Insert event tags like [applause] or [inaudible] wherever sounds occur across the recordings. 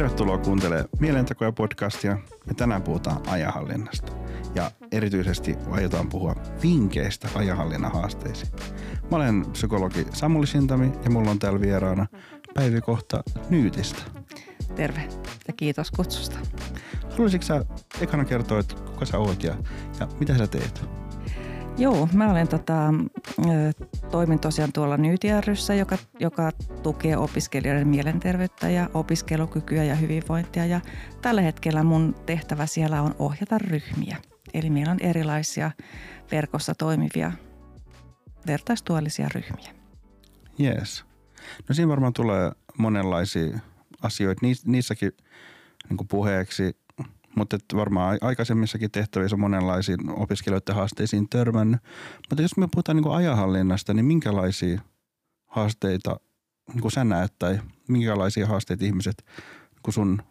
Tervetuloa kuuntelemaan Mielentekoja podcastia. Me tänään puhutaan ajanhallinnasta. Ja erityisesti aiotaan puhua vinkkeistä ajanhallinnan haasteisiin. Mä olen psykologi Samuli Sintami ja mulla on täällä vieraana Päivi Kohta Nyytistä. Terve ja kiitos kutsusta. Haluaisitko sä ekana kertoa, että kuka sä oot ja, ja mitä sä teet? Joo, mä olen tota, toimin tosiaan tuolla Nyytiärryssä, joka, joka tukee opiskelijoiden mielenterveyttä ja opiskelukykyä ja hyvinvointia. Ja tällä hetkellä mun tehtävä siellä on ohjata ryhmiä. Eli meillä on erilaisia verkossa toimivia vertaistuellisia ryhmiä. Yes. No siinä varmaan tulee monenlaisia asioita. Niissäkin niin puheeksi mutta varmaan aikaisemmissakin tehtävissä on monenlaisiin opiskelijoiden haasteisiin törmännyt. Mutta jos me puhutaan niin ajanhallinnasta, niin minkälaisia haasteita niin kuin sä näet tai minkälaisia haasteita ihmiset niin sun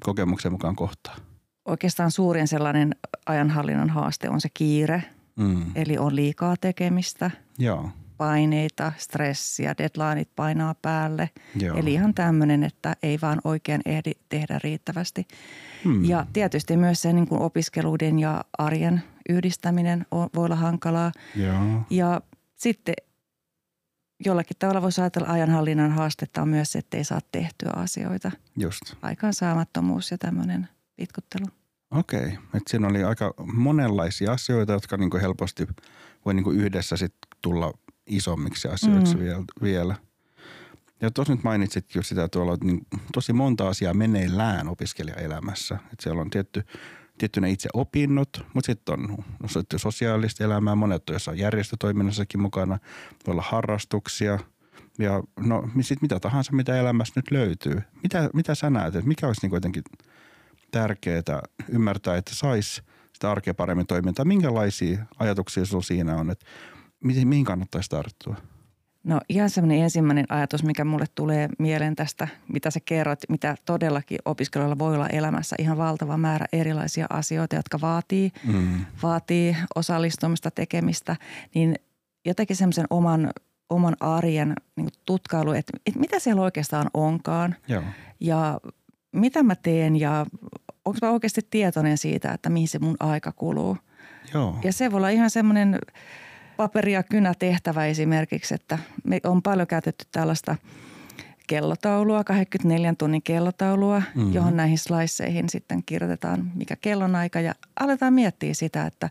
kokemuksen mukaan kohtaa? Oikeastaan suurin sellainen ajanhallinnan haaste on se kiire, mm. eli on liikaa tekemistä. Joo paineita, stressiä, deadlineit painaa päälle. Joo. Eli ihan tämmöinen, että ei vaan oikein ehdi tehdä riittävästi. Hmm. Ja tietysti myös se niin kuin opiskeluiden ja arjen yhdistäminen voi olla hankalaa. Joo. Ja sitten jollakin tavalla voisi ajatella ajanhallinnan haastetta on myös että ei saa tehtyä asioita. Just. Aikaansaamattomuus ja tämmöinen pitkuttelu. Okei, että siinä oli aika monenlaisia asioita, jotka niin kuin helposti voi niin kuin yhdessä sit tulla isommiksi asioiksi mm. vielä, vielä. Ja tuossa nyt mainitsit jo sitä tuolla, että niin tosi monta asiaa meneillään opiskelijaelämässä. Että siellä on tietty, tietty ne itse opinnot, mutta sitten on no, sosiaalista elämää. Monet on jossain järjestötoiminnassakin mukana. Voi olla harrastuksia ja no sit mitä tahansa, mitä elämässä nyt löytyy. Mitä, mitä sä näet, että mikä olisi niin kuitenkin tärkeää ymmärtää, että saisi sitä arkea paremmin toimintaa? Minkälaisia ajatuksia sinulla siinä on, että mihin, mihin kannattaisi tarttua? No ihan semmoinen ensimmäinen ajatus, mikä mulle tulee mieleen tästä, mitä sä kerrot, mitä todellakin opiskelijoilla voi olla elämässä ihan valtava määrä erilaisia asioita, jotka vaatii, mm. vaatii osallistumista, tekemistä, niin jotenkin semmoisen oman, oman arjen niin tutkailu, että, että mitä siellä oikeastaan onkaan Joo. ja mitä mä teen ja onko mä oikeasti tietoinen siitä, että mihin se mun aika kuluu. Joo. Ja se voi olla ihan semmoinen – paperi- ja kynätehtävä esimerkiksi, että me on paljon käytetty tällaista kellotaulua, 24 tunnin kellotaulua, mm-hmm. johon näihin sliceihin sitten kirjoitetaan mikä kellonaika ja aletaan miettiä sitä, että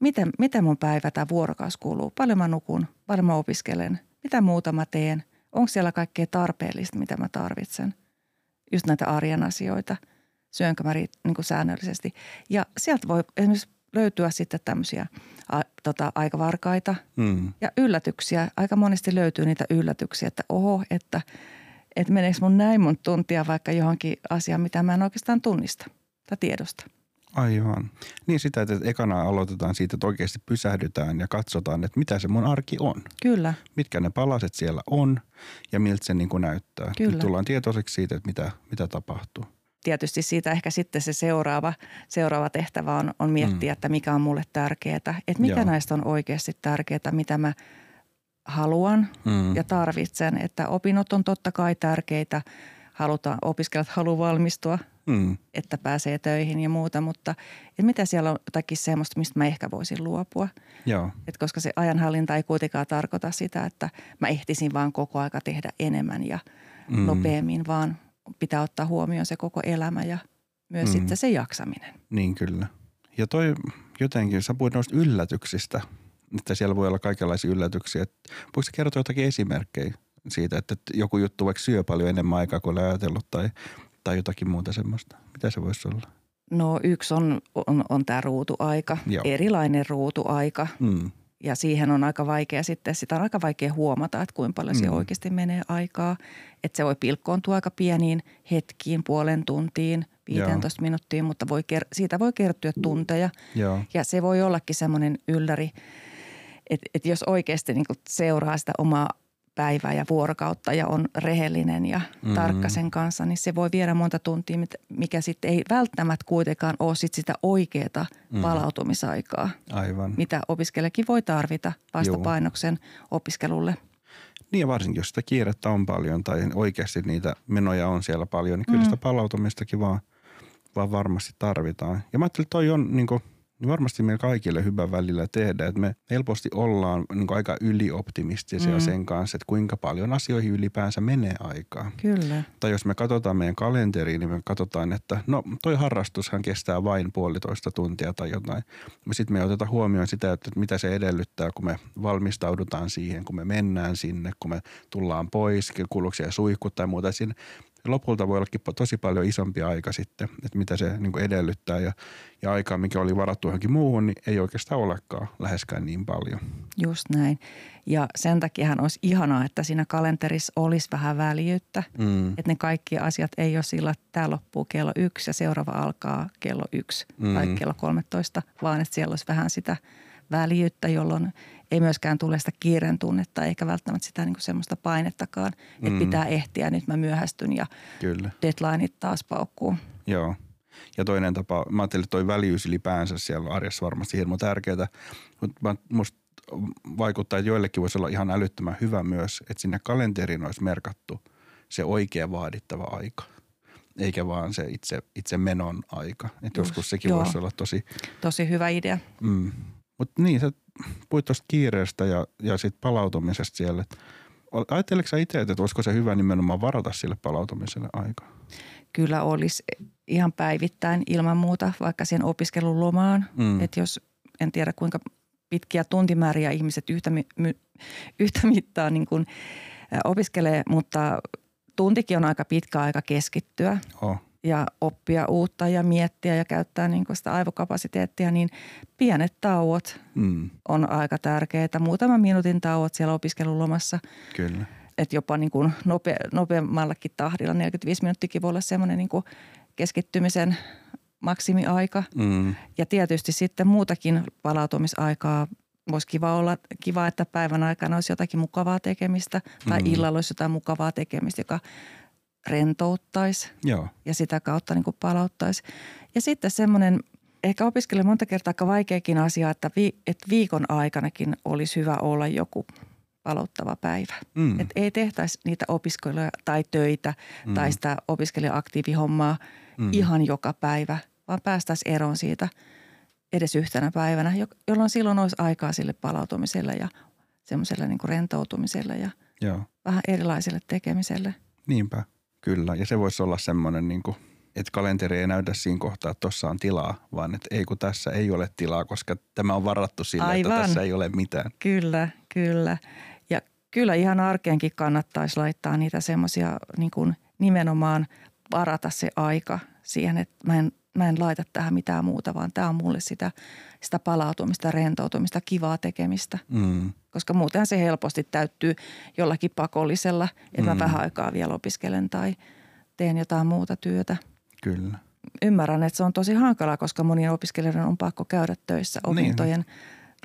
miten, miten mun päivä tai vuorokaus kuuluu, paljon mä nukun, paljon mä opiskelen, mitä muuta mä teen, onko siellä kaikkea tarpeellista, mitä mä tarvitsen, just näitä arjen asioita, syönkö mä niin kuin säännöllisesti. Ja sieltä voi esimerkiksi löytyä sitten tämmöisiä a, tota, aikavarkaita mm. ja yllätyksiä. Aika monesti löytyy niitä yllätyksiä, että oho, että, että meneekö mun näin mun tuntia vaikka johonkin asiaan, mitä mä en oikeastaan tunnista tai tiedosta. Aivan. Niin sitä, että ekana aloitetaan siitä, että oikeasti pysähdytään ja katsotaan, että mitä se mun arki on. Kyllä. Mitkä ne palaset siellä on ja miltä se niin kuin näyttää. Kyllä. Nyt tullaan tietoiseksi siitä, että mitä, mitä tapahtuu tietysti siitä ehkä sitten se seuraava, seuraava tehtävä on, on miettiä, mm. että mikä on mulle tärkeää. Että mikä Joo. näistä on oikeasti tärkeää, mitä mä haluan mm. ja tarvitsen. Että opinnot on totta kai tärkeitä. Halutaan, opiskelijat haluaa valmistua, mm. että pääsee töihin ja muuta, mutta että mitä siellä on jotakin semmoista, mistä mä ehkä voisin luopua. Joo. Et koska se ajanhallinta ei kuitenkaan tarkoita sitä, että mä ehtisin vaan koko aika tehdä enemmän ja mm. nopeammin, vaan – pitää ottaa huomioon se koko elämä ja myös mm. sitten se jaksaminen. Niin kyllä. Ja toi jotenkin, sä puhuit noista yllätyksistä, että siellä voi olla kaikenlaisia yllätyksiä. Voiko sä kertoa jotakin esimerkkejä siitä, että joku juttu vaikka syö paljon enemmän aikaa kuin ajatellut tai, tai jotakin muuta semmoista? Mitä se voisi olla? No yksi on, on, on tämä ruutuaika, Joo. erilainen ruutuaika. Mm. Ja siihen on aika vaikea sitten, sitä on aika vaikea huomata, että kuinka paljon mm. se oikeasti menee aikaa. Että se voi pilkkoontua aika pieniin hetkiin, puolen tuntiin, 15 Joo. minuuttiin, mutta voi, siitä voi kertyä tunteja. Joo. Ja se voi ollakin semmoinen ylläri, että, että jos oikeasti niin seuraa sitä omaa päivää ja vuorokautta ja on rehellinen ja mm-hmm. tarkka sen kanssa, niin se voi viedä monta tuntia, mikä sitten ei välttämättä kuitenkaan ole sit sitä oikeaa mm. palautumisaikaa. Aivan. Mitä opiskelijakin voi tarvita vastapainoksen Joo. opiskelulle. Niin ja varsinkin, jos sitä kiirettä on paljon tai oikeasti niitä menoja on siellä paljon, niin kyllä Mm. sitä palautumistakin vaan, vaan varmasti tarvitaan. Ja mä ajattelin, että toi on niin kuin, niin varmasti meillä kaikille hyvä välillä tehdä, että me helposti ollaan niin aika ylioptimistisia Mm. sen kanssa, että kuinka paljon asioihin ylipäänsä menee aikaa. Kyllä. Tai jos me katsotaan meidän kalenteriin, niin me katsotaan, että no toi harrastushan kestää vain puolitoista tuntia tai jotain. Sitten me ei oteta huomioon sitä, että mitä se edellyttää, kun me valmistaudutaan siihen, kun me mennään sinne, kun me tullaan pois, kuuluuko siellä suihkut tai muuta. Siinä lopulta voi ollakin tosi paljon isompi aika sitten, että mitä se niin kuin edellyttää ja, ja aikaa, mikä oli varattu johonkin muuhun, niin ei oikeastaan olekaan läheskään niin paljon. Just näin. Ja sen takiahan olisi ihanaa, että siinä kalenterissa olisi vähän väljyyttä. Mm. Että ne kaikki asiat ei ole sillä, että tämä loppuu kello yksi ja seuraava alkaa kello yksi Mm. tai kello 13, vaan että siellä olisi vähän sitä väljyyttä, jolloin ei myöskään tule sitä kiireen tunnetta eikä välttämättä sitä niin kuin semmoista painettakaan, että Mm. pitää ehtiä, nyt mä myöhästyn ja Kyllä. deadlineit taas paukkuu. Joo. Ja toinen tapa, mä ajattelin, että toi väljyys ylipäänsä siellä arjessa varmasti hirmu tärkeää, mutta musta vaikuttaa, että joillekin voisi olla ihan älyttömän hyvä myös, että sinne kalenteriin olisi merkattu se oikea vaadittava aika, eikä vaan se itse, itse menon aika. Just, joskus sekin joo. voisi olla tosi, Tosi hyvä idea. mm. mutta niin, sä puhuit tuosta kiireestä ja, ja siitä palautumisesta siellä. Ajatteleksä itse, että olisiko se hyvä nimenomaan varata sille palautumiselle aikaa? Kyllä olisi ihan päivittäin ilman muuta, vaikka siihen opiskelun lomaan. Mm. Että jos en tiedä kuinka pitkiä tuntimääriä ihmiset yhtä, my, yhtä mittaa niin kuin opiskelee, mutta tuntikin on aika pitkä aika keskittyä Oh. Ja oppia uutta ja miettiä ja käyttää niin sitä aivokapasiteettia, niin pienet tauot Mm. on aika tärkeitä. Muutaman minuutin tauot siellä opiskelun lomassa, Kyllä. että jopa niin kuin nope, nopeammallakin tahdilla. 45 minuuttikin voi olla semmoinen niin keskittymisen maksimiaika. Mm. Ja tietysti sitten muutakin palautumisaikaa voisi kiva olla, kiva, että päivän aikana olisi jotakin mukavaa tekemistä tai Mm. illalla olisi jotain mukavaa tekemistä, joka rentouttaisi Joo. ja sitä kautta niin kuin palauttaisi. Ja sitten semmoinen, ehkä opiskelen monta kertaa aika vaikeakin asia, että, vi, että viikon aikanakin olisi hyvä olla joku palauttava päivä. Mm. Että ei tehtäisi niitä opiskeluja tai töitä Mm. tai sitä opiskelija-aktiivihommaa Mm. ihan joka päivä, vaan päästäisiin eroon siitä edes yhtenä päivänä, jo- jolloin silloin olisi aikaa sille palautumiselle ja semmoiselle niin rentoutumiselle ja Joo. vähän erilaiselle tekemiselle. Niinpä, kyllä. Ja se voisi olla semmoinen, niin kuin, että kalenteri ei näytä siinä kohtaa, että tuossa on tilaa, vaan että ei kun tässä ei ole tilaa, koska tämä on varattu sille, että Aivan. tässä ei ole mitään. Kyllä, kyllä. Ja kyllä ihan arkeenkin kannattaisi laittaa niitä semmoisia niin kuin nimenomaan varata se aika siihen, että mä en, mä en laita tähän mitään muuta, vaan tämä on mulle sitä, sitä palautumista, rentoutumista, kivaa tekemistä. Mm. Koska muuten se helposti täyttyy jollakin pakollisella, että mä Mm. vähän aikaa vielä opiskelen tai teen jotain muuta työtä. Kyllä. Ymmärrän, että se on tosi hankalaa, koska monien opiskelijoiden on pakko käydä töissä Niin. opintojen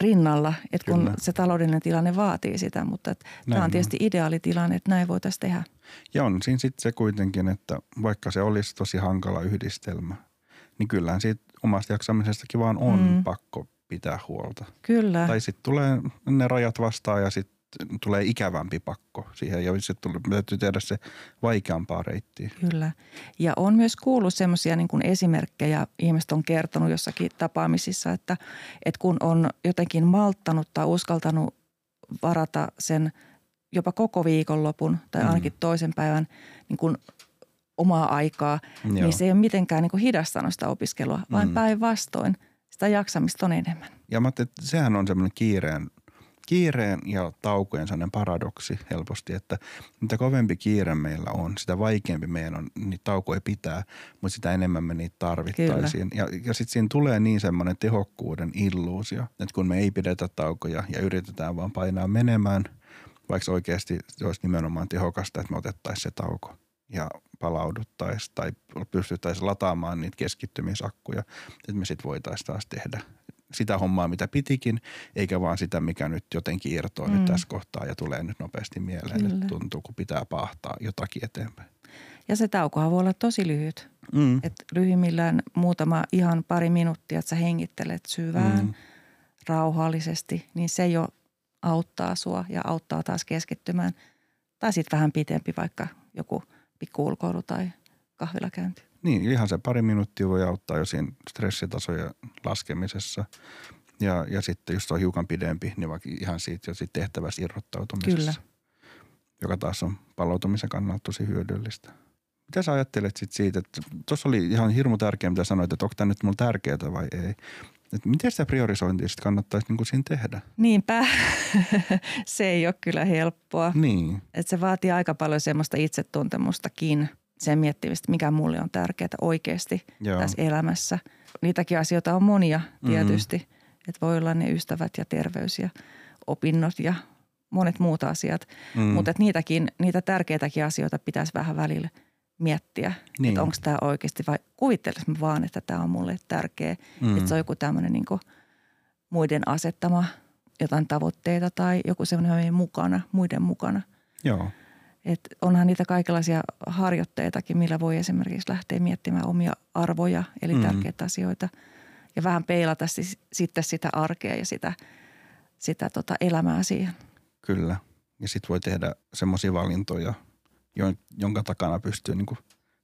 rinnalla, että kun Kyllä. se taloudellinen tilanne vaatii sitä, mutta tämä on on. tietysti ideaali tilanne, että näin voitaisiin tehdä. Ja on siinä sitten se kuitenkin, että vaikka se olisi tosi hankala yhdistelmä, niin kyllähän siitä omasta jaksamisestakin vaan on Mm. pakko pitää huolta. Kyllä, Tai sitten tulee ne rajat vastaan ja sitten tulee ikävämpi pakko siihen ja sitten täytyy tehdä se vaikeampaa reittiä. kyllä. Ja on myös kuullut semmoisia niin kuin esimerkkejä, ihmiset on kertonut jossakin tapaamisissa, että, että kun on jotenkin malttanut tai uskaltanut varata sen jopa koko viikonlopun tai Mm. ainakin toisen päivän niin kuin omaa aikaa, Joo. niin se ei ole mitenkään niin kuin hidastanut sitä opiskelua, vaan Mm. päinvastoin sitä jaksamista on enemmän. Ja mä että sehän on semmoinen kiireen, kiireen ja taukojen sellainen paradoksi helposti, että mitä kovempi kiire meillä on, sitä vaikeampi meidän on niitä taukoja pitää, mutta sitä enemmän me niitä tarvittaisiin. Ja, ja sitten siinä tulee niin semmoinen tehokkuuden illuusio, että kun me ei pidetä taukoja ja yritetään vaan painaa menemään, vaikka oikeasti se olisi nimenomaan tehokasta, että me otettaisiin se tauko ja palauduttaisiin tai pystyttäisiin lataamaan niitä keskittymisakkuja, että me sitten voitaisiin taas tehdä sitä hommaa, mitä pitikin, eikä vaan sitä, mikä nyt jotenkin irtoaa mm. nyt tässä kohtaa ja tulee nyt nopeasti mieleen, Kyllä. että tuntuu, kun pitää pahtaa jotakin eteenpäin. Ja se taukohan voi olla tosi lyhyt. Mm. Että lyhyimmillään muutama ihan pari minuuttia, että sä hengittelet syvään, mm. rauhallisesti, niin se jo auttaa sua ja auttaa taas keskittymään. Tai sitten vähän pitempi vaikka joku pikku ulkoilu tai kahvilakäynti. Niin, ihan se pari minuuttia voi auttaa jo siinä stressitasojen laskemisessa. Ja, ja sitten jos on hiukan pidempi, niin vaikka ihan siitä jo siitä tehtävästä irrottautumisessa. Kyllä. Joka taas on palautumisen kannalta tosi hyödyllistä. Mitä sä ajattelet sit siitä, että tuossa oli ihan hirmu tärkeä, mitä sanoit, että onko tämä nyt mulle tärkeää vai ei. Että miten sitä priorisointia sitten kannattaisi niin kuin siinä tehdä? Niinpä. [laughs] se ei ole kyllä helppoa. Niin. Et se vaatii aika paljon semmoista itsetuntemustakin, sen miettimistä, mikä mulle on tärkeää oikeasti Joo. tässä elämässä. Niitäkin asioita on monia tietysti. Mm. Että voi olla ne ystävät ja terveys ja opinnot ja monet muut asiat. Mm. Mutta niitäkin, niitä tärkeitäkin asioita pitäisi vähän välillä miettiä. Niin. Että onko tämä oikeasti vai kuvittelis mä vaan, että tämä on mulle tärkeä. Mm. Että se on joku tämmöinen niin muiden asettama jotain tavoitteita tai joku semmoinen mukana, muiden mukana. Joo. Et onhan niitä kaikenlaisia harjoitteitakin, millä voi esimerkiksi lähteä miettimään omia arvoja, eli Mm. tärkeitä asioita. Ja vähän peilata siis, sitten sitä arkea ja sitä, sitä tota elämää siihen. Kyllä. Ja sitten voi tehdä semmoisia valintoja, jonka takana pystyy niin kuin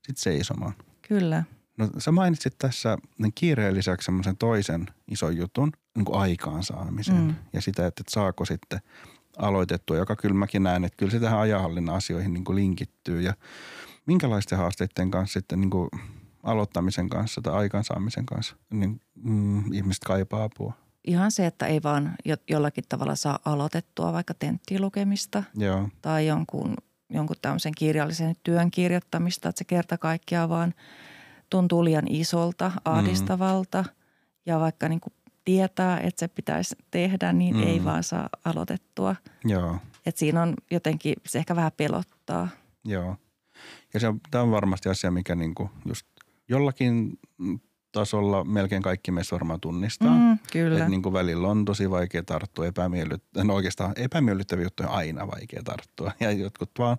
sit seisomaan. Kyllä. No sä mainitsit tässä niin kiireen lisäksi semmoisen toisen ison jutun, niin kuin aikaansaamisen. Mm. Ja sitä, että, että saako sitten aloitettua, joka kyllä mäkin näen, että kyllä se tähän ajanhallinnan asioihin niin kuin linkittyy. Ja minkälaisten haasteiden kanssa sitten niin kuin aloittamisen kanssa tai aikaansaamisen kanssa niin, mm, ihmiset kaipaa apua? Ihan se, että ei vaan jo, jollakin tavalla saa aloitettua vaikka tenttien lukemista Joo, tai jonkun, jonkun tämmöisen kirjallisen työn kirjoittamista, että se kerta kaikkiaan vaan tuntuu liian isolta, ahdistavalta ja vaikka niin kuin tietää, että se pitäisi tehdä, niin Mm. mm. ei vaan saa aloitettua. joo, Et siinä on jotenkin, se ehkä vähän pelottaa. joo. Ja se on, tämä on varmasti asia, mikä niin kuin just jollakin tasolla melkein kaikki meistä varmaan tunnistaa. Mm, kyllä. Että niin kuin välillä on tosi vaikea tarttua, epämiellyttä, no oikeastaan epämiellyttäviä juttuja on aina vaikea tarttua. Ja jotkut vaan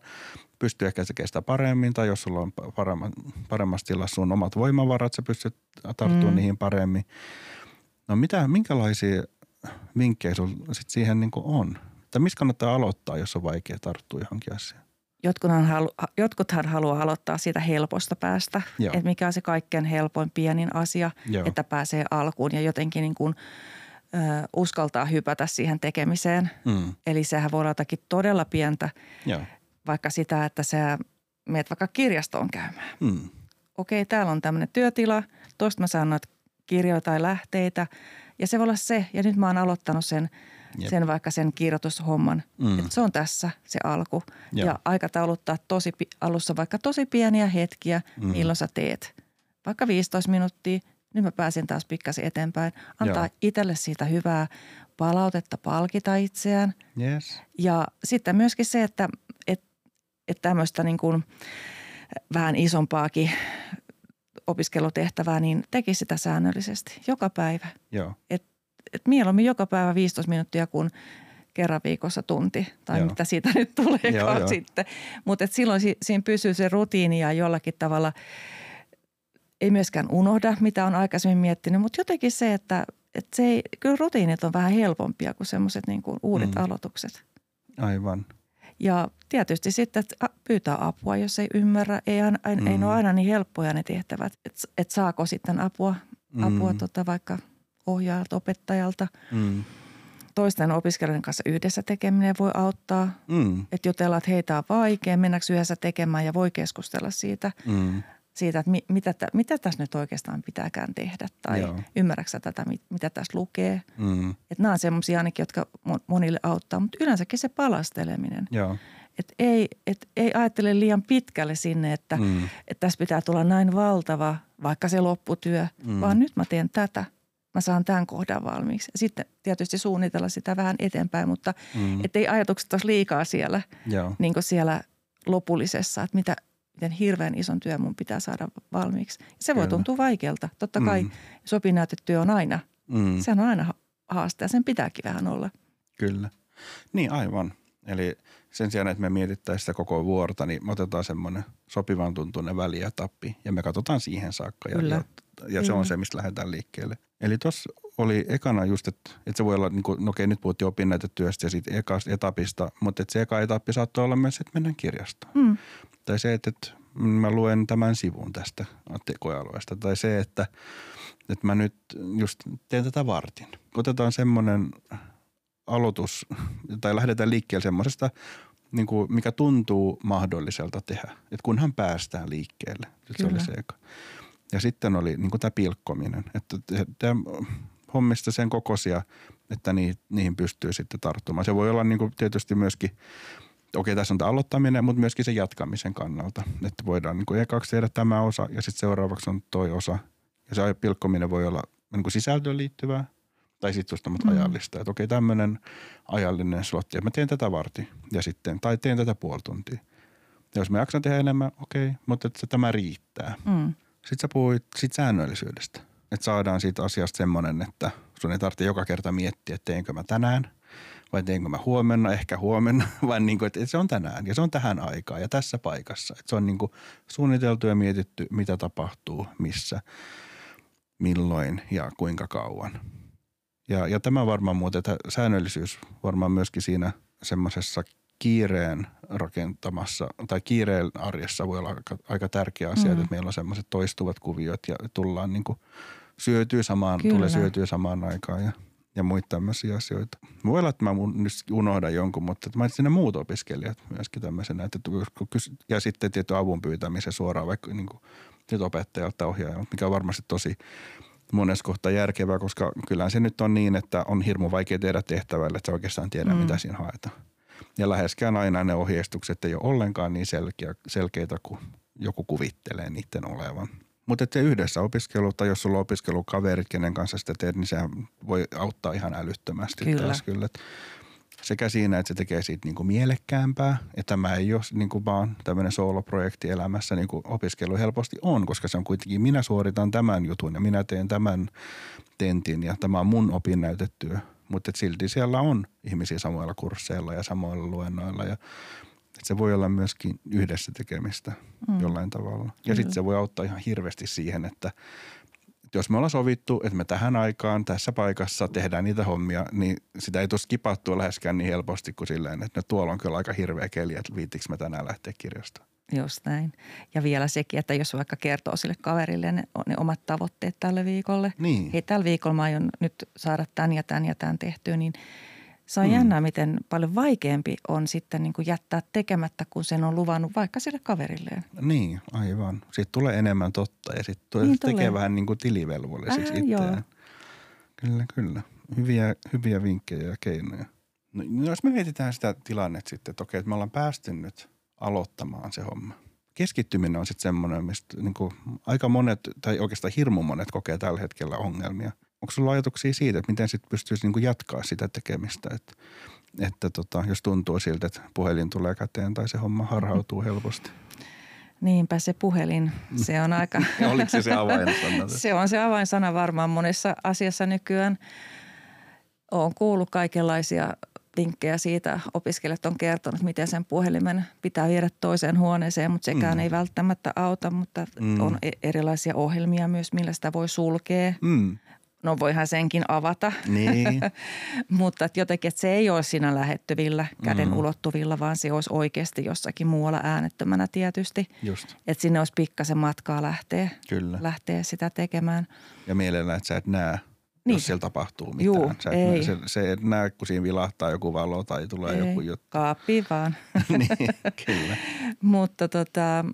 pystyy ehkä se kestää paremmin, tai jos sulla on paremma, paremmassa tilassa sun omat voimavarat, sä pystyt tarttua mm. Niihin paremmin. No mitä, minkälaisia vinkkejä sulla sit siihen niin kuin on? Tai mistä kannattaa aloittaa, jos on vaikea tarttua johonkin asiaan? Jotkuthan, halu, jotkuthan haluaa aloittaa siitä helposta päästä, Joo. että mikä on se kaikkein helpoin pienin asia, Joo. että pääsee alkuun ja jotenkin niin kuin, ö, uskaltaa hypätä siihen tekemiseen. Mm. Eli sehän voi olla jotakin todella pientä, Joo. vaikka sitä, että sä meet vaikka kirjastoon käymään. Mm. Okei, täällä on tämmöinen työtila, tuosta mä saan noita kirjoja tai lähteitä ja se voi olla se. Ja nyt mä oon aloittanut sen, Jep. sen vaikka sen kirjoitushomman. Mm. Että se on tässä se alku. Joo. Ja aikatauluttaa tosi, alussa vaikka tosi pieniä hetkiä, Mm. milloin sä teet. Vaikka 15 minuuttia, nyt mä pääsin taas pikkasen eteenpäin. Antaa Joo. itselle siitä hyvää palautetta, palkita itseään. Yes. Ja sitten myöskin se, että, että, että tämmöistä niin kuin vähän isompaakin opiskelutehtävää, niin teki sitä säännöllisesti joka päivä. Joo. Et mieluummin joka päivä 15 minuuttia kuin kerran viikossa tunti tai Joo. Mitä siitä nyt Joo, joo. sitten. Mutta silloin si- siinä pysyy se rutiini ja jollakin tavalla ei myöskään unohda, mitä on aikaisemmin miettinyt, mutta jotenkin se, että, että se ei, kyllä rutiinit on vähän helpompia kuin semmoiset niin kuin uudet Mm. aloitukset. Aivan. Ja tietysti sitten että pyytää apua, jos ei ymmärrä. Ei, aina, ei, Mm. ei ne ole aina niin helppoja ne tehtävät, että et saako sitten apua, apua Mm. tota vaikka ohjaajalta, opettajalta. Mm. Toisten opiskelijoiden kanssa yhdessä tekeminen voi auttaa. Mm. Että jutellaan, että heitä on vaikea, mennäänkö yhdessä tekemään ja voi keskustella siitä, Mm. siitä että mi, mitä, tä, mitä tässä nyt oikeastaan pitääkään tehdä. Tai Joo. ymmärrätkö tätä, mit- mitä tässä lukee. Mm. Että nämä on semmoisia ainakin, jotka mo- monille auttaa, mutta yleensäkin se palasteleminen. Joo. Et ei, et ei ajattele liian pitkälle sinne, että, Mm. että tässä pitää tulla näin valtava, vaikka se lopputyö, mm. vaan nyt mä teen tätä. Mä saan tämän kohdan valmiiksi. Sitten tietysti suunnitella sitä vähän eteenpäin, mutta Mm. mm. ettei ajatukset olisi liikaa siellä, Joo. niin siellä lopullisessa, että mitä, miten hirveän ison työn mun pitää saada valmiiksi. Se voi Kyllä. tuntua vaikealta. Totta kai Mm. mm. sopinäytetyö on aina, Mm. sehän on aina ha- haaste ja sen pitääkin vähän olla. Kyllä. Niin aivan. Eli sen sijaan, että me mietittäisiin sitä koko vuorta, niin me otetaan semmoinen sopivan tuntuinen välietappi ja me katsotaan siihen saakka. Ja, Kyllä. ja, ja se on se, mistä lähdetään liikkeelle. Eli tuossa oli ekana just, että, että se voi olla, niin kuin, no okei nyt puhuttiin opinnäytetyöstä ja siitä ekasta etapista, mutta että se eka etappi saattoi olla myös, että mennään kirjastoon. Mm. Tai se, että, että mä luen tämän sivun tästä koealueesta. Tai se, että, että mä nyt just teen tätä vartin. Otetaan semmoinen aloitus, tai lähdetään liikkeelle semmoisesta, niin kuin mikä tuntuu mahdolliselta tehdä. Että kunhan päästään liikkeelle. Nyt se oli se eka. Ja sitten oli niin kuin tämä pilkkominen. Että tämä hommista sen kokoisia, että niihin, niihin pystyy sitten tarttumaan. Se voi olla niin kuin tietysti myöskin, okei tässä on tämä aloittaminen, mutta myöskin se jatkamisen kannalta. Että voidaan niin kuin ekaksi tehdä tämä osa ja sitten seuraavaksi on toi osa. Ja se pilkkominen voi olla niin kuin sisältöön liittyvää tai sitten tämmöistä Mm. ajallista. Että okei tämmöinen ajallinen slotti, että mä teen tätä varti ja sitten, tai teen tätä puoli tuntia. Ja jos mä jaksan tehdä enemmän, okei, mutta että tämä riittää. Mm. Sitten sä puhuit siitä säännöllisyydestä. Että saadaan siitä asiasta semmoinen, että sun ei tarvitse joka kerta miettiä, että teenkö mä tänään vai teenkö mä huomenna, ehkä huomenna, [laughs] vaan niin kuin, että se on tänään ja se on tähän aikaan ja tässä paikassa. Että se on niin kuin suunniteltu ja mietitty, mitä tapahtuu, missä, milloin ja kuinka kauan. Ja, ja tämä varmaan muuten, tämä säännöllisyys varmaan myöskin siinä semmoisessa kiireen rakentamassa tai kiireen arjessa voi olla aika, aika tärkeä asia, Mm. että meillä on semmoiset toistuvat kuviot ja tullaan niin kuin syötyy samaan, Kyllä. tulee syötyä samaan aikaan ja, ja muita tämmöisiä asioita. Voi olla, että mä mun- nyt unohdan jonkun, mutta että mainitsin ne muut opiskelijat myöskin tämmöisenä, että ja sitten tietty avun pyytämisen suoraan vaikka niin kuin, opettajalta ohjaajalta, mikä on varmasti tosi monessa kohtaa järkevää, koska kyllähän se nyt on niin, että on hirmu vaikea tehdä tehtävälle, että sä oikeastaan tiedä, Mm. mitä siinä haetaan. Ja läheskään aina ne ohjeistukset ei ole ollenkaan niin selkeä, selkeitä kuin joku kuvittelee niiden olevan. Mutta se yhdessä opiskelu, tai jos sulla on opiskelukaverit, kenen kanssa sitä teet, niin sehän voi auttaa ihan älyttömästi Kyllä. taas kyllä. Et sekä siinä, että se tekee siitä niinku mielekkäämpää, että tämä ei ole niinku vaan tämmöinen sooloprojekti elämässä, niin kuin opiskelu helposti on, koska se on kuitenkin, minä suoritan tämän jutun ja minä teen tämän tentin ja tämä on mun opinnäytetyö. Mutta silti siellä on ihmisiä samoilla kursseilla ja samoilla luennoilla ja et se voi olla myöskin yhdessä tekemistä Mm. jollain tavalla. Ja sitten se voi auttaa ihan hirveästi siihen, että jos me ollaan sovittu, että me tähän aikaan tässä paikassa tehdään niitä hommia, niin sitä ei tule skipattua läheskään niin helposti kuin silleen, että no tuolla on kyllä aika hirveä keli, että viittikö mä tänään lähteä kirjastoon. Just näin. Ja vielä sekin, että jos vaikka kertoo sille kaverille ne, ne omat tavoitteet tälle viikolle. Niin. Hei, tällä viikolla mä aion nyt saada tämän ja tämän ja tämän tehtyä, niin se on Mm. jännää, miten paljon vaikeampi on sitten niin kuin jättää tekemättä, kun sen on luvannut vaikka sille kaverilleen. Niin, aivan. Siitä tulee enemmän totta ja sitten Niin tekee tulee. vähän niin kuin tilivelvollisiksi Vähän joo. itseään. Kyllä, kyllä. Hyviä, hyviä vinkkejä ja keinoja. No, jos me mietitään sitä tilannetta sitten, että okei, että me ollaan päästy nyt aloittamaan se homma. Keskittyminen on sitten semmoinen, mistä niin kuin aika monet, tai oikeastaan hirmu monet kokee tällä hetkellä ongelmia. Onko sulla ajatuksia siitä, että miten sitten pystyisi niin kuin jatkaa sitä tekemistä, että, että tota, jos tuntuu siltä, että puhelin tulee käteen tai se homma harhautuu helposti? Niinpä se puhelin, se on aika... [laughs] Oliko se se avainsana? [laughs] Se on se avainsana varmaan monessa asiassa nykyään. Olen kuullut kaikenlaisia vinkkejä siitä. Opiskelijat on kertonut, miten sen puhelimen pitää viedä toiseen huoneeseen, mutta sekään Mm. ei välttämättä auta. Mutta Mm. on e- erilaisia ohjelmia myös, millä sitä voi sulkea. Mm, No voihan senkin avata, niin, [laughs] mutta että jotenkin, että se ei ole siinä lähettyvillä, käden Mm. ulottuvilla, vaan se olisi oikeasti jossakin muualla äänettömänä tietysti. just, Että sinne olisi pikkasen matkaa lähteä, kyllä. lähteä sitä tekemään. Ja mielellään, että sä et näe, Niin. jos siellä tapahtuu mitään. Juu, sä et ei. Näe, se, se et näe, kun siinä vilahtaa joku valo tai tulee Ei, joku juttu. Kaappi vaan. [laughs] niin, kyllä. [laughs] Mutta tota,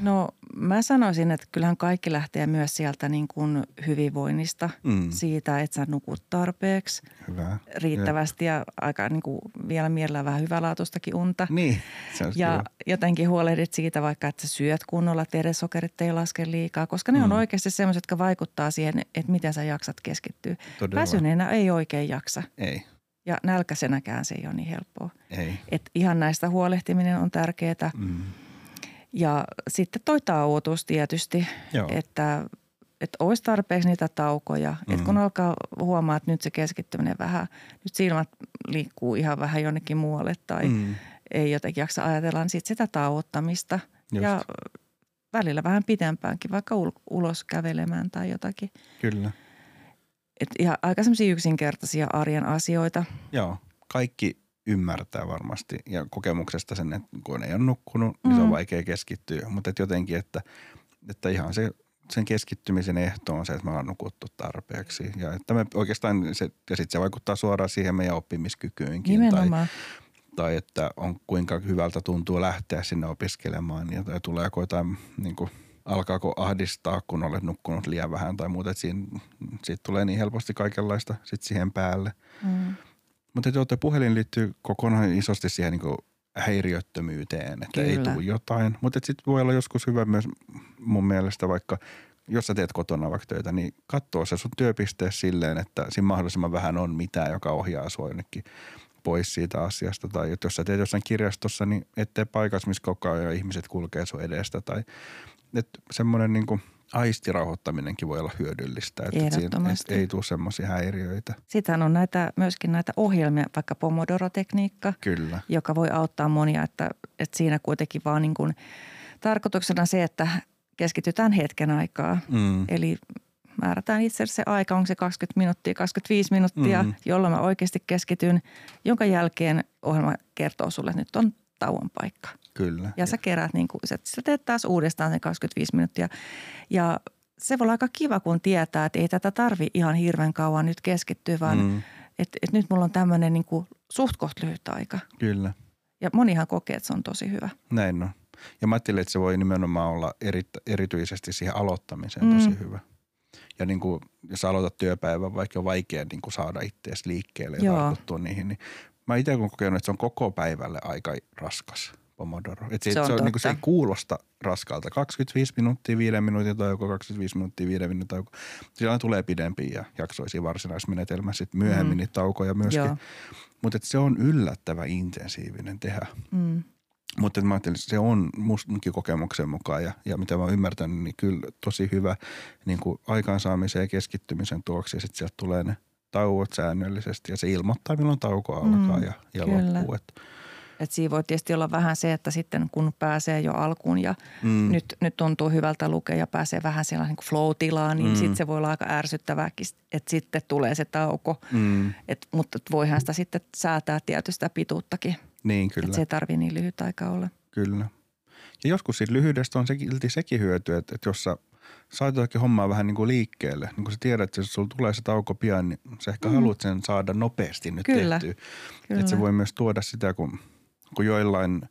no mä sanoisin, että kyllähän kaikki lähtee myös sieltä niin kuin hyvinvoinnista, Mm, siitä, että sä nukut tarpeeksi, hyvä. riittävästi ja aika niin kuin vielä mielellään vähän hyvälaatuistakin unta. Niin, se on Ja kiva. jotenkin huolehdit siitä vaikka, että sä syöt kunnolla, että verensokerit ei laske liikaa, koska ne on Mm. oikeasti sellaiset, jotka vaikuttaa siihen, että miten sä jaksat keskittyä. Todella. Väsyneenä ei oikein jaksa Ei, ja nälkäisenäkään se ei ole niin helppoa. ei. Et ihan näistä huolehtiminen on tärkeää. Mm. Ja sitten toi tauotus tietysti, Joo. että, että olisi tarpeeksi niitä taukoja. Mm. Että Mm. kun alkaa huomaa, että nyt se keskittyminen vähän, nyt silmät liikkuu ihan vähän jonnekin muualle tai mm. ei jotenkin jaksa ajatella, niin sit sitä tauottamista. Just. Ja välillä vähän pitempäänkin, vaikka ulos kävelemään tai jotakin. Kyllä. Et ihan aika semmoisia yksinkertaisia arjen asioita. Joo, kaikki ymmärtää varmasti ja kokemuksesta sen, että kun ei ole nukkunut, niin mm. se on mm. vaikea keskittyä. Mutta et jotenkin, että, että ihan se sen keskittymisen ehto on se, että me ollaan nukuttu tarpeeksi. Ja että me oikeastaan, se, ja sitten se vaikuttaa suoraan siihen meidän oppimiskykyynkin. Nimenomaan. Tai, tai että on kuinka hyvältä tuntuu lähteä sinne opiskelemaan ja tai tuleeko jotain niin kuin, alkaako ahdistaa, kun olet nukkunut liian vähän tai muuta. Siinä, siitä tulee niin helposti kaikenlaista sit siihen päälle. Mm. Mutta tuo puhelin liittyy kokonaan isosti siihen niin häiriöttömyyteen, että Kyllä. ei tule jotain. Mutta sitten voi olla joskus hyvä myös mun mielestä vaikka, jos sä teet kotona vaikka töitä, niin katsoa se sun työpisteessä silleen, että siinä mahdollisimman vähän on mitään, joka ohjaa sua jonnekin pois siitä asiasta. Tai jos sä teet jossain kirjastossa, niin ettei paikassa, missä koko ajan ihmiset kulkee sun edestä. Tai että semmoinen niin kuin – aistirauhoittaminenkin voi olla hyödyllistä, että, siinä, ei tule semmoisia häiriöitä. Sittenhän on näitä, myöskin näitä ohjelmia, vaikka Pomodoro-tekniikka, Kyllä. joka voi auttaa monia, että, että siinä kuitenkin vaan niin kuin, tarkoituksena se, että keskitytään hetken aikaa. Mm. Eli määrätään itse se aika, onko se 20 minuuttia, 25 minuuttia, mm. jolloin mä oikeasti keskityn, jonka jälkeen ohjelma kertoo sulle, että nyt on tauon paikka. Kyllä. Ja sä kerät, niin kuin, sä teet taas uudestaan sen 25 minuuttia. Ja se voi olla aika kiva, kun tietää, että ei tätä tarvi ihan hirveän kauan nyt keskittyä, vaan mm. että et nyt mulla on tämmöinen niin kuin suht koht lyhyt aika. Kyllä. Ja monihan kokee, että se on tosi hyvä. Näin on. Ja mä ajattelin, että se voi nimenomaan olla eri, erityisesti siihen aloittamiseen mm. tosi hyvä. Ja niin kuin, jos aloitat työpäivän, vaikka on vaikea niin kuin saada itseäsi liikkeelle ja tartuttua niihin, niin mä itse olen kokenut, että se on koko päivälle aika raskas. Pomodoro. Et se, se, on, se, on, niin kuin, se ei kuulosta raskalta. 25 minuuttia, 5 minuutin tauko, 25 minuuttia, 5 minuutin tauko. Siellä tulee pidempiä jaksoisia varsinaismenetelmä, sitten myöhemmin mm. niitä taukoja myöskin. Mutta se on yllättävän intensiivinen tehdä. Mm. Mutta mä ajattelin, että se on mustakin kokemuksen mukaan ja, ja mitä mä oon ymmärtänyt, niin kyllä tosi hyvä niin kuin aikaansaamisen ja keskittymisen tuoksi. Ja sitten sieltä tulee ne tauot säännöllisesti ja se ilmoittaa, milloin tauko alkaa mm, ja, ja loppuu. Että et siinä voi tietysti olla vähän se, että sitten kun pääsee jo alkuun ja mm. nyt, nyt tuntuu hyvältä lukea ja pääsee vähän siellä niin flow-tilaan, niin mm. sitten se voi olla aika ärsyttävääkin, että sitten tulee se tauko. Mm. Et, mutta voihan sitä sitten säätää tietystä pituuttakin. Niin, kyllä. Että se ei tarvitse niin lyhyt aika olla. Kyllä. Ja joskus siitä lyhyydestä on silti sekin hyöty, että, että jos sä sait hommaa vähän niin kuin liikkeelle, niin kun sä tiedät, että jos sulla tulee se tauko pian, niin sä ehkä mm. haluat sen saada nopeasti nyt Kyllä. tehtyä. Kyllä. Että se voi myös tuoda sitä, kun kun joillain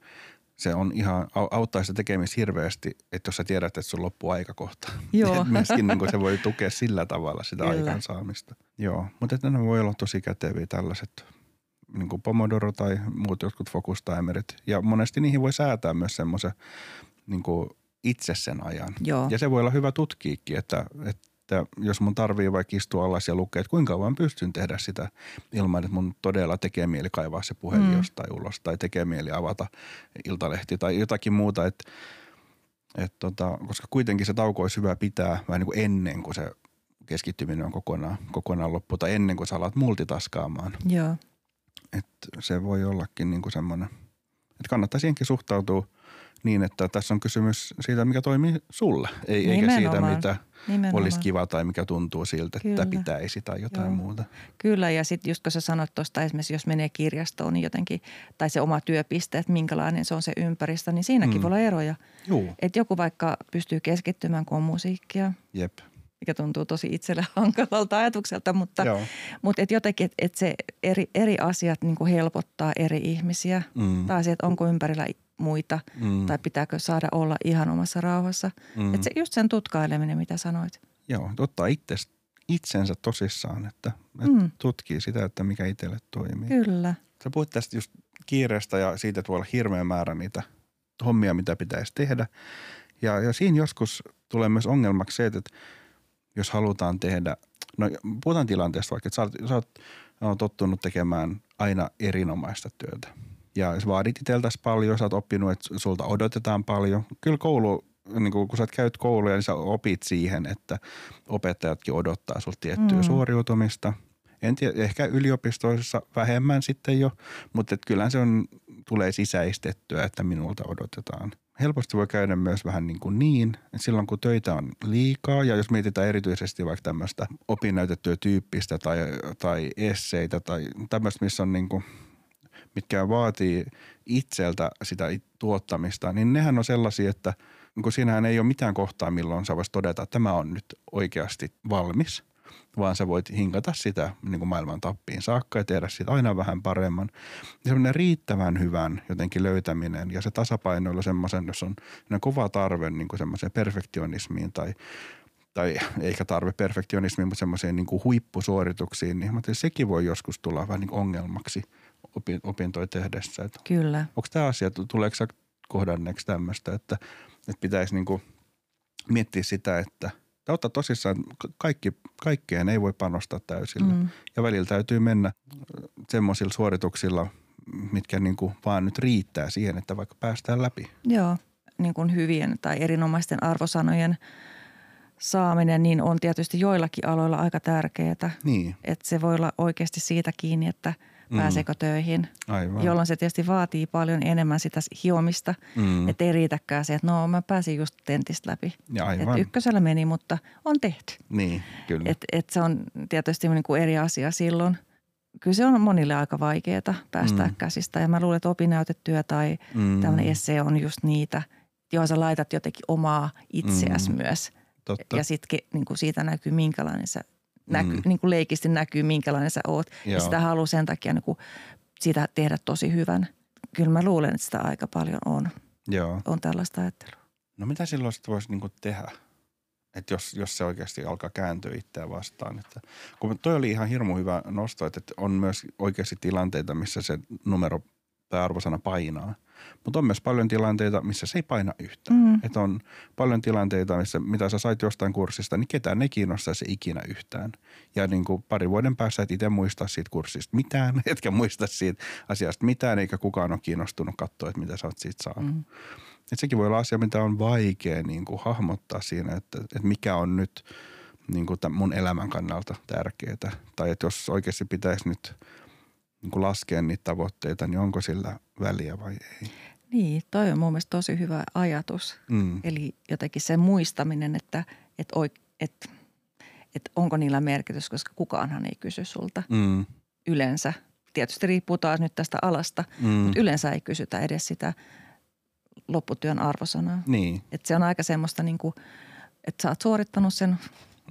se on ihan, auttaa sitä tekemistä hirveästi, että jos sä tiedät, että sun loppuu aika kohta. Joo. [laughs] Myöskin niin se voi tukea sillä tavalla sitä Kyllä. aikaansaamista. Joo, mutta että ne voi olla tosi käteviä tällaiset niin kuin Pomodoro tai muut jotkut focus timerit. Ja monesti niihin voi säätää myös semmoisen niin itse sen ajan. Joo. Ja se voi olla hyvä tutkiikin, että, että että jos mun tarvii vaikka istua alas ja lukea, että kuinka kauan pystyn tehdä sitä ilman, että mun todella tekee mieli kaivaa se puhelin mm. jostain ulos tai tekee mieli avata iltalehti tai jotakin muuta, että, että tota, koska kuitenkin se tauko olisi hyvä pitää vähän niin kuin ennen kuin se keskittyminen on kokonaan, kokonaan loppu tai ennen kuin sä alat multitaskaamaan. Joo. Että se voi ollakin niin kuin semmoinen, että kannattaa siihenkin suhtautua – niin, että tässä on kysymys siitä, mikä toimii sulle, ei, eikä siitä, mitä Nimenomaan. olisi kiva tai mikä tuntuu siltä, Kyllä. että pitäisi tai jotain Joo. muuta. Kyllä ja sitten just kun sä sanoit tuosta esimerkiksi, jos menee kirjastoon niin jotenkin, tai se oma työpiste, että minkälainen se on se ympäristö, niin siinäkin mm. voi olla eroja. Että joku vaikka pystyy keskittymään, kun on musiikkia. Jep mikä tuntuu tosi itselle [laughs] hankalalta ajatukselta, mutta, mutta et jotenkin, että et se eri, eri asiat niin helpottaa eri ihmisiä. Mm. Tai se, että onko ympärillä muita mm. tai pitääkö saada olla ihan omassa rauhassa. Mm. Että se, just sen tutkaileminen, mitä sanoit. Joo, ottaa itses, itsensä tosissaan, että, että mm. tutkii sitä, että mikä itselle toimii. Kyllä. Sä puhuit tästä just kiireestä ja siitä, että voi olla hirveä määrä niitä hommia, mitä pitäisi tehdä. Ja, ja siinä joskus tulee myös ongelmaksi se, että jos halutaan tehdä, no puhutaan tilanteesta vaikka, että sä oot, sä oot, oot tottunut tekemään aina erinomaista työtä – ja vaadit itseltäsi paljon, sä oot oppinut, että sulta odotetaan paljon. Kyllä koulu, niin kun sä käyt kouluja, niin sä opit siihen, että opettajatkin odottaa sulta tiettyä mm. suoriutumista. En tiedä, ehkä yliopistoissa vähemmän sitten jo, mutta et kyllähän se on, tulee sisäistettyä, että minulta odotetaan. Helposti voi käydä myös vähän niin kuin niin, että silloin kun töitä on liikaa ja jos mietitään erityisesti vaikka tämmöistä opinnäytettyä tyyppistä tai, tai esseitä tai tämmöistä, missä on niin kuin, mitkä vaatii itseltä sitä tuottamista, niin nehän on sellaisia, että kun siinähän ei ole mitään kohtaa, milloin sä voisit todeta, että tämä on nyt oikeasti valmis – vaan sä voit hinkata sitä niin kuin maailman tappiin saakka ja tehdä siitä aina vähän paremman. Ja semmoinen riittävän hyvän jotenkin löytäminen ja se tasapainoilla semmoisen, jos on kova tarve niin kuin semmoiseen perfektionismiin tai tai eikä tarve perfektionismiin, mutta semmoiseen niin huippusuorituksiin, niin sekin voi joskus tulla vähän niin ongelmaksi opintoja tehdessä. Että Kyllä. Onko tämä asia, tuleeko sä kohdanneeksi tämmöistä, että, että pitäisi niin kuin miettiä sitä, että – ja ottaa tosissaan, kaikki, kaikkeen ei voi panostaa täysillä. Mm. Ja välillä täytyy mennä semmoisilla suorituksilla, mitkä niin kuin vaan nyt riittää siihen, että vaikka päästään läpi. Joo, niin kuin hyvien tai erinomaisten arvosanojen saaminen niin on tietysti joillakin aloilla aika tärkeää. Niin. Että se voi olla oikeasti siitä kiinni, että. Pääseekö töihin. Aivan. Jolloin se tietysti vaatii paljon enemmän sitä hiomista, mm. että ei riitäkään se, että no mä pääsin just tentistä läpi. Ja aivan. Että ykkösellä meni, mutta on tehty. Niin, kyllä. Et, et se on tietysti niin kuin eri asia silloin. Kyllä se on monille aika vaikeaa päästä mm. käsistä ja mä luulen, että opinnäytetyö tai mm. tämmöinen esse on just niitä, johon sä laitat jotenkin omaa itseäsi mm. myös. Totta. Ja sitten niin siitä näkyy, minkälainen sä näky, mm. niin kuin leikisti näkyy, minkälainen sä oot. Joo. Ja sitä haluaa sen takia niin kuin sitä tehdä tosi hyvän. Kyllä mä luulen, että sitä aika paljon on. Joo. On tällaista ajattelua. No mitä silloin sitten voisi niin tehdä? Että jos, jos se oikeasti alkaa kääntyä itseään vastaan. Että, kun toi oli ihan hirmu hyvä nosto, että on myös oikeasti tilanteita, missä se numero tai arvosana painaa – mutta on myös paljon tilanteita, missä se ei paina yhtään. Mm. Että on paljon tilanteita, missä mitä sä sait jostain kurssista, niin ketään ei kiinnostaa se ikinä yhtään. Ja niin kuin pari vuoden päässä et itse muista siitä kurssista mitään, [laughs] etkä muista siitä asiasta mitään, eikä kukaan ole kiinnostunut katsoa, että mitä sä oot siitä saanut. Mm. Et sekin voi olla asia, mitä on vaikea niin kuin hahmottaa siinä, että, että mikä on nyt niin kuin mun elämän kannalta tärkeää. Tai että jos oikeasti pitäisi nyt – niin kuin laskea niitä tavoitteita, niin onko sillä väliä vai ei? Niin, toi on mun mielestä tosi hyvä ajatus. Mm. Eli jotenkin se muistaminen, että, että, oik, että, että onko niillä merkitys, koska kukaanhan ei kysy sulta mm. yleensä. Tietysti riippuu taas nyt tästä alasta, mm. mutta yleensä ei kysytä edes sitä lopputyön arvosanaa. Niin. Että se on aika semmoista, niin kuin, että sä oot suorittanut sen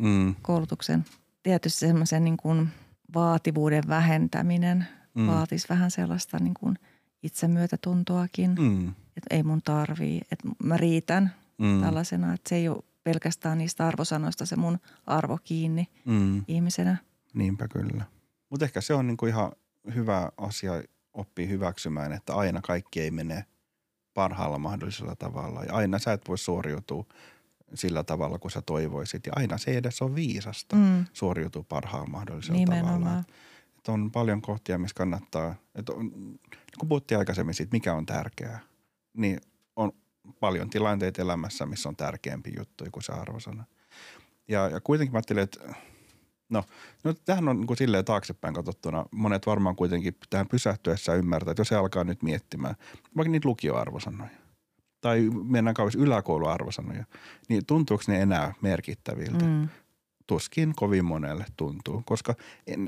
mm. koulutuksen. Tietysti semmoisen niin kuin vaativuuden vähentäminen – mm. vaatisi vähän sellaista niin kuin itsemyötätuntoakin, mm. että ei mun tarvii, että mä riitän mm. tällaisena, että se ei ole pelkästään niistä arvosanoista se mun arvo kiinni mm. ihmisenä. Niinpä kyllä. Mutta ehkä se on niinku ihan hyvä asia oppia hyväksymään, että aina kaikki ei mene parhaalla mahdollisella tavalla. Ja aina sä et voi suoriutua sillä tavalla, kun sä toivoisit. Ja aina se ei edes ole viisasta mm. suoriutua parhaalla mahdollisella Nimenomaan. tavalla että on paljon kohtia, missä kannattaa, että on, kun puhuttiin aikaisemmin siitä, mikä on tärkeää, niin on paljon tilanteita elämässä, missä on tärkeämpi juttu kuin se arvosana. Ja, ja kuitenkin mä ajattelin, että no, no tähän on niin kuin silleen taaksepäin katsottuna. Monet varmaan kuitenkin tähän pysähtyessä ymmärtää, että jos se alkaa nyt miettimään, vaikka niitä lukioarvosanoja tai mennään kauas yläkouluarvosanoja, niin tuntuuko ne enää merkittäviltä? Mm tuskin kovin monelle tuntuu, koska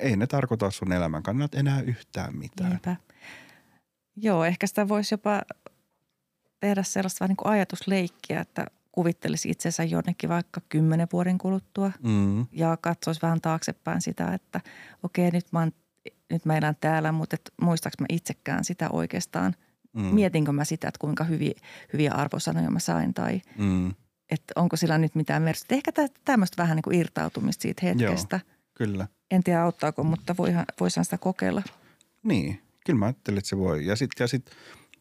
ei ne tarkoita sun elämän kannalta enää yhtään mitään. Niinpä. Joo, ehkä sitä voisi jopa tehdä sellaista vähän niin kuin ajatusleikkiä, että kuvittelisi itsensä jonnekin vaikka kymmenen vuoden kuluttua mm. ja katsoisi vähän taaksepäin sitä, että okei nyt mä, oon, nyt mä elän täällä, mutta et muistaaks mä itsekään sitä oikeastaan. Mm. Mietinkö mä sitä, että kuinka hyviä, hyviä arvosanoja mä sain tai mm että onko sillä nyt mitään merkitystä. Ehkä tämmöistä vähän niin kuin irtautumista siitä hetkestä. Joo, kyllä. En tiedä auttaako, mutta voihan, voisin sitä kokeilla. Niin, kyllä mä ajattelin, että se voi. Ja sitten ja sit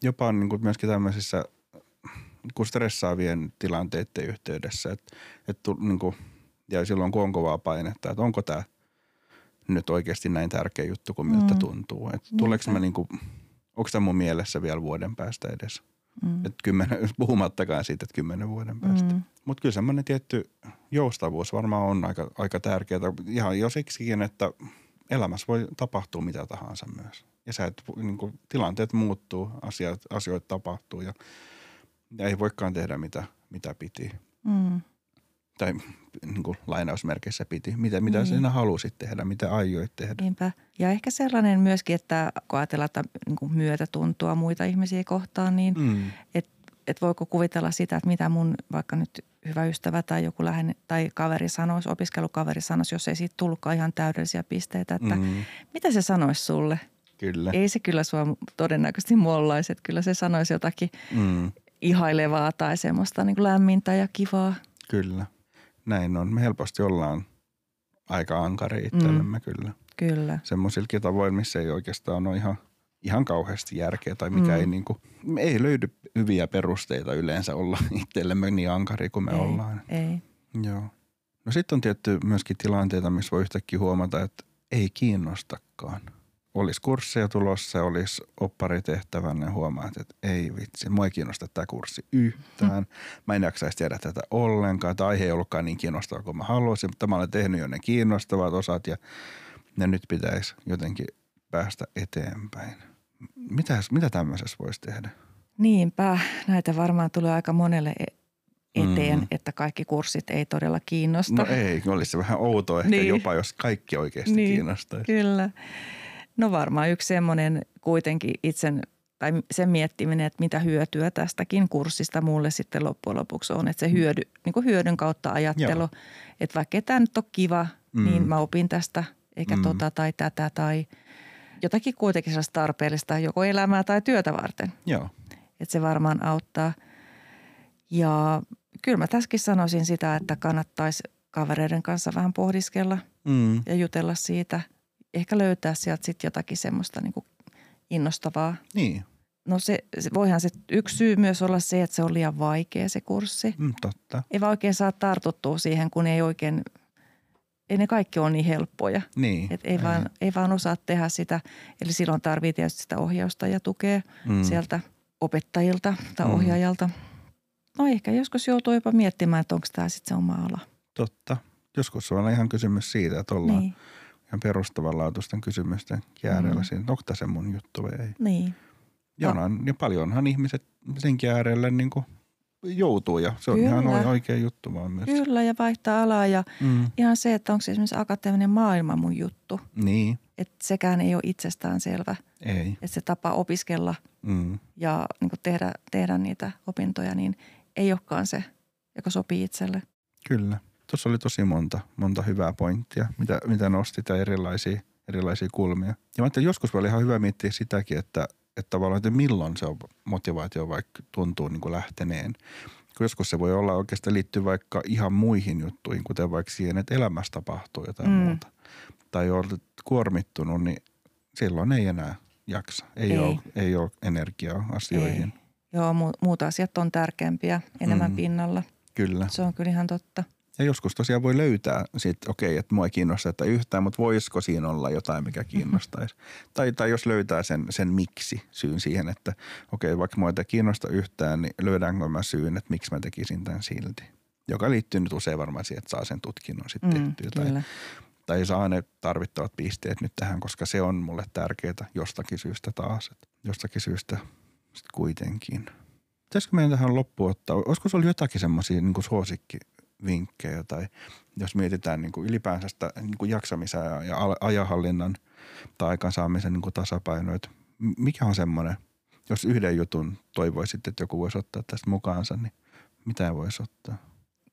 jopa niin kuin myöskin tämmöisissä niin stressaavien tilanteiden yhteydessä, että, että niin kuin, ja silloin kun on kovaa painetta, että onko tämä nyt oikeasti näin tärkeä juttu kuin miltä mm. tuntuu. Että tuleeko mä niin kuin, onko tämä mun mielessä vielä vuoden päästä edes? Mm. Et kymmenen, [laughs] puhumattakaan siitä, että kymmenen vuoden päästä. Mm. Mutta kyllä semmoinen tietty joustavuus varmaan on aika, aika tärkeää. Ihan jo siksikin, että elämässä voi tapahtua mitä tahansa myös. Ja sä et, niin kuin, tilanteet muuttuu, asiat, asioita tapahtuu ja, ja ei voikaan tehdä mitä, mitä piti. Mm. Tai niin kuin lainausmerkeissä piti. Mitä, mitä Niin. sinä halusit tehdä, mitä aioit tehdä. Niinpä. Ja ehkä sellainen myöskin, että kun ajatellaan, että niin kuin myötätuntoa muita ihmisiä kohtaan, niin Mm. että voiko kuvitella sitä, että mitä mun vaikka nyt hyvä ystävä tai joku läheinen tai kaveri sanoisi, opiskelukaveri sanoisi, jos ei siitä tullutkaan ihan täydellisiä pisteitä, että. Mm. mitä se sanoisi sulle? Kyllä. Ei se kyllä sua todennäköisesti mollaisi, että kyllä se sanoisi jotakin Mm. ihailevaa tai semmoista niin kuin lämmintä ja kivaa. Kyllä. Näin on. Me helposti ollaan aika ankari itsellemme mm. kyllä. Kyllä. Semmoisillakin tavoin, missä ei oikeastaan ole ihan, ihan kauheasti järkeä tai mikä Mm. ei, niin kuin, ei löydy hyviä perusteita yleensä olla [laughs] itsellemme niin ankari kuin me ei, ollaan. Ei. Joo. No sitten on tietty myöskin tilanteita, missä voi yhtäkkiä huomata, että ei kiinnostakaan. Olisi kursseja tulossa, olisi opparitehtävänä ja huomaat, että ei vitsi, mua ei kiinnosta tämä kurssi yhtään. Mä en jaksaisi tiedä tätä ollenkaan. Tämä aihe ei ollutkaan niin kiinnostava kuin mä haluaisin, mutta mä olen tehnyt jo ne kiinnostavat osat ja ne nyt pitäisi jotenkin päästä eteenpäin. Mitäs, mitä tämmöisessä voisi tehdä? Niinpä, näitä varmaan tulee aika monelle e- eteen, Mm. mm. että kaikki kurssit ei todella kiinnosta. No ei, olisi se vähän outoa ehkä Niin. jopa, jos kaikki oikeasti Niin. kiinnostaisi. Kyllä. No varmaan yksi semmoinen kuitenkin itsen, tai sen miettiminen, että mitä hyötyä tästäkin kurssista mulle sitten loppujen lopuksi on. Että se hyödy, niin kuin hyödyn kautta ajattelu, Joo. että vaikka tämä nyt ole kiva, Mm. mm. niin mä opin tästä, eikä Mm. mm. tota tai tätä tai jotakin kuitenkin sellaista tarpeellista joko elämää tai työtä varten. Joo. Että se varmaan auttaa. Ja kyllä mä tässäkin sanoisin sitä, että kannattaisi kavereiden kanssa vähän pohdiskella Mm. ja jutella siitä. Ehkä löytää sieltä sitten jotakin semmoista niin kuin innostavaa. Niin, No se, se, voihan se yksi syy myös olla se, että se on liian vaikea se kurssi. mm, totta. Ei vaan oikein saa tartuttua siihen, kun ei oikein, ei ne kaikki ole niin helppoja. Niin. Et ei, vaan, ei vaan osaa tehdä sitä. Eli silloin tarvii tietysti sitä ohjausta ja tukea mm. mm. sieltä opettajilta tai Mm. mm. ohjaajalta. No ehkä joskus joutuu jopa miettimään, että onko tämä sitten se oma ala. Totta. Joskus on ihan kysymys siitä, että ollaan niin. Ihan perustavanlaatuisten kysymysten äärellä Mm. siinä, että onko tämä se mun juttu vai ei. niin. Ja, No. onhan, ja paljonhan ihmiset senkin äärelle niin kuin joutuu ja se on Kyllä. ihan oi- oikea juttu vaan myös. Kyllä ja vaihtaa alaa ja Mm. ihan se, että onko se esimerkiksi akateeminen maailma mun juttu. Niin, Että sekään ei ole itsestään selvä. ei. Että se tapa opiskella Mm. ja niin kuin tehdä, tehdä niitä opintoja, niin ei olekaan se, joka sopii itselle. Kyllä. Tuossa oli tosi monta, monta hyvää pointtia, mitä, mitä nostit ja erilaisia, erilaisia kulmia. Ja mä ajattelin, joskus oli ihan hyvä miettiä sitäkin, että, että tavallaan, että milloin se on motivaatio vaikka tuntuu niin kuin lähteneen. Kun joskus se voi olla oikeastaan liittyy vaikka ihan muihin juttuihin, kuten vaikka siihen, että elämässä tapahtuu jotain mm. Muuta. Tai olet kuormittunut, niin silloin ei enää jaksa. Ei, Ei. Ole, ei ole energiaa asioihin. Ei. Joo, mu- muut asiat on tärkeämpiä, enemmän Mm. mm. pinnalla. Kyllä. Se on kyllä ihan totta. Ja joskus tosiaan voi löytää sitten, okei, että mua ei kiinnosta että yhtään, mutta voisiko siinä olla jotain, mikä kiinnostaisi. tai, tai jos löytää sen, sen miksi syyn siihen, että okei, vaikka mua ei kiinnosta yhtään, niin löydänkö mä syyn, että miksi mä tekisin tämän silti. Joka liittyy nyt usein varmaan siihen, että saa sen tutkinnon sitten Mm, tehtyä. Tai, kyllä. tai saa ne tarvittavat pisteet nyt tähän, koska se on mulle tärkeää jostakin syystä taas. Että jostakin syystä sitten kuitenkin. Pitäisikö meidän tähän loppuun ottaa, olisiko sulla jotakin semmoisia niin suosikkivinkkejä tai jos mietitään niin kuin ylipäänsä sitä niin kuin jaksamisen ja, ja al- ajanhallinnan tai aikaansaamisen niin kuin tasapaino, että mikä on semmoinen, jos yhden jutun toivoisit, että joku voisi ottaa tästä mukaansa, niin mitä voisi ottaa?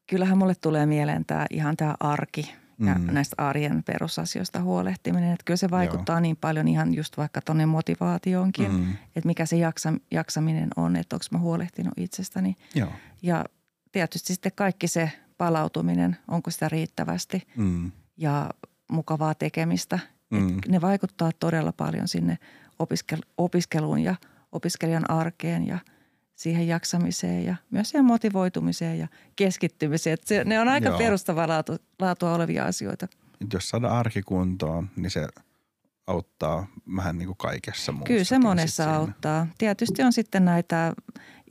Kyllähän mulle tulee mieleen tämä ihan tämä arki ja Mm. näistä arjen perusasioista huolehtiminen. Että kyllä se vaikuttaa Joo. niin paljon ihan just vaikka tuonne motivaatioonkin. Mm, että mikä se jaksa, jaksaminen on, että onko mä huolehtinut itsestäni. joo. Ja tietysti sitten kaikki se palautuminen, onko sitä riittävästi Mm, ja mukavaa tekemistä. Mm. Ne vaikuttaa todella paljon sinne opiskel- opiskeluun ja opiskelijan arkeen ja siihen jaksamiseen ja myös siihen motivoitumiseen ja keskittymiseen. Se, ne on aika Joo. perustavaa laatu, laatua olevia asioita. Jos saada arki kuntoon, niin se auttaa vähän niin kuin kaikessa muussa. Kyllä se monessa auttaa. Tietysti on sitten näitä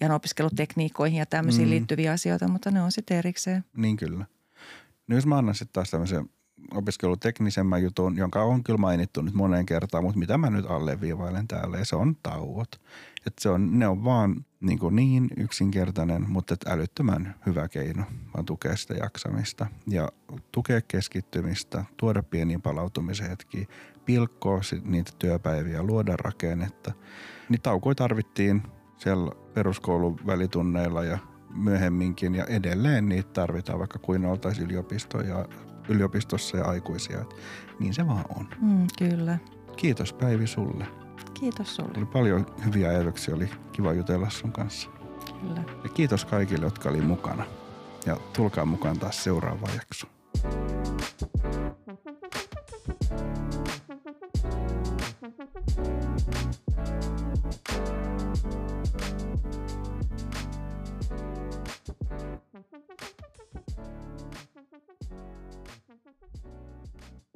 ihan opiskelutekniikoihin ja tämmöisiin Mm. liittyviä asioita, mutta ne on sitten erikseen. Niin kyllä. No jos mä annan sitten taas tämmöisen opiskellut teknisemmän jutun, jonka on kyllä mainittu nyt moneen kertaan, mutta mitä mä nyt alleviivailen täällä, ja se on tauot. Että se on, ne on vaan niin, kuin niin yksinkertainen, mutta et älyttömän hyvä keino vaan tukea sitä jaksamista ja tukea keskittymistä, tuoda pieniä palautumisen hetkiä, pilkkoa niitä työpäiviä, luoda rakennetta. Niin taukoja tarvittiin siellä peruskoulun välitunneilla ja myöhemminkin ja edelleen niitä tarvitaan, vaikka kuin oltaisiin yliopisto ja, yliopistossa ja aikuisia. Et niin se vaan on. Mm, kyllä. Kiitos Päivi sulle. Kiitos sulle. Oli paljon hyviä ajatuksia, oli kiva jutella sun kanssa. Kyllä. Ja kiitos kaikille, jotka oli mukana. Ja tulkaa mukaan taas seuraava jakso. Thank you.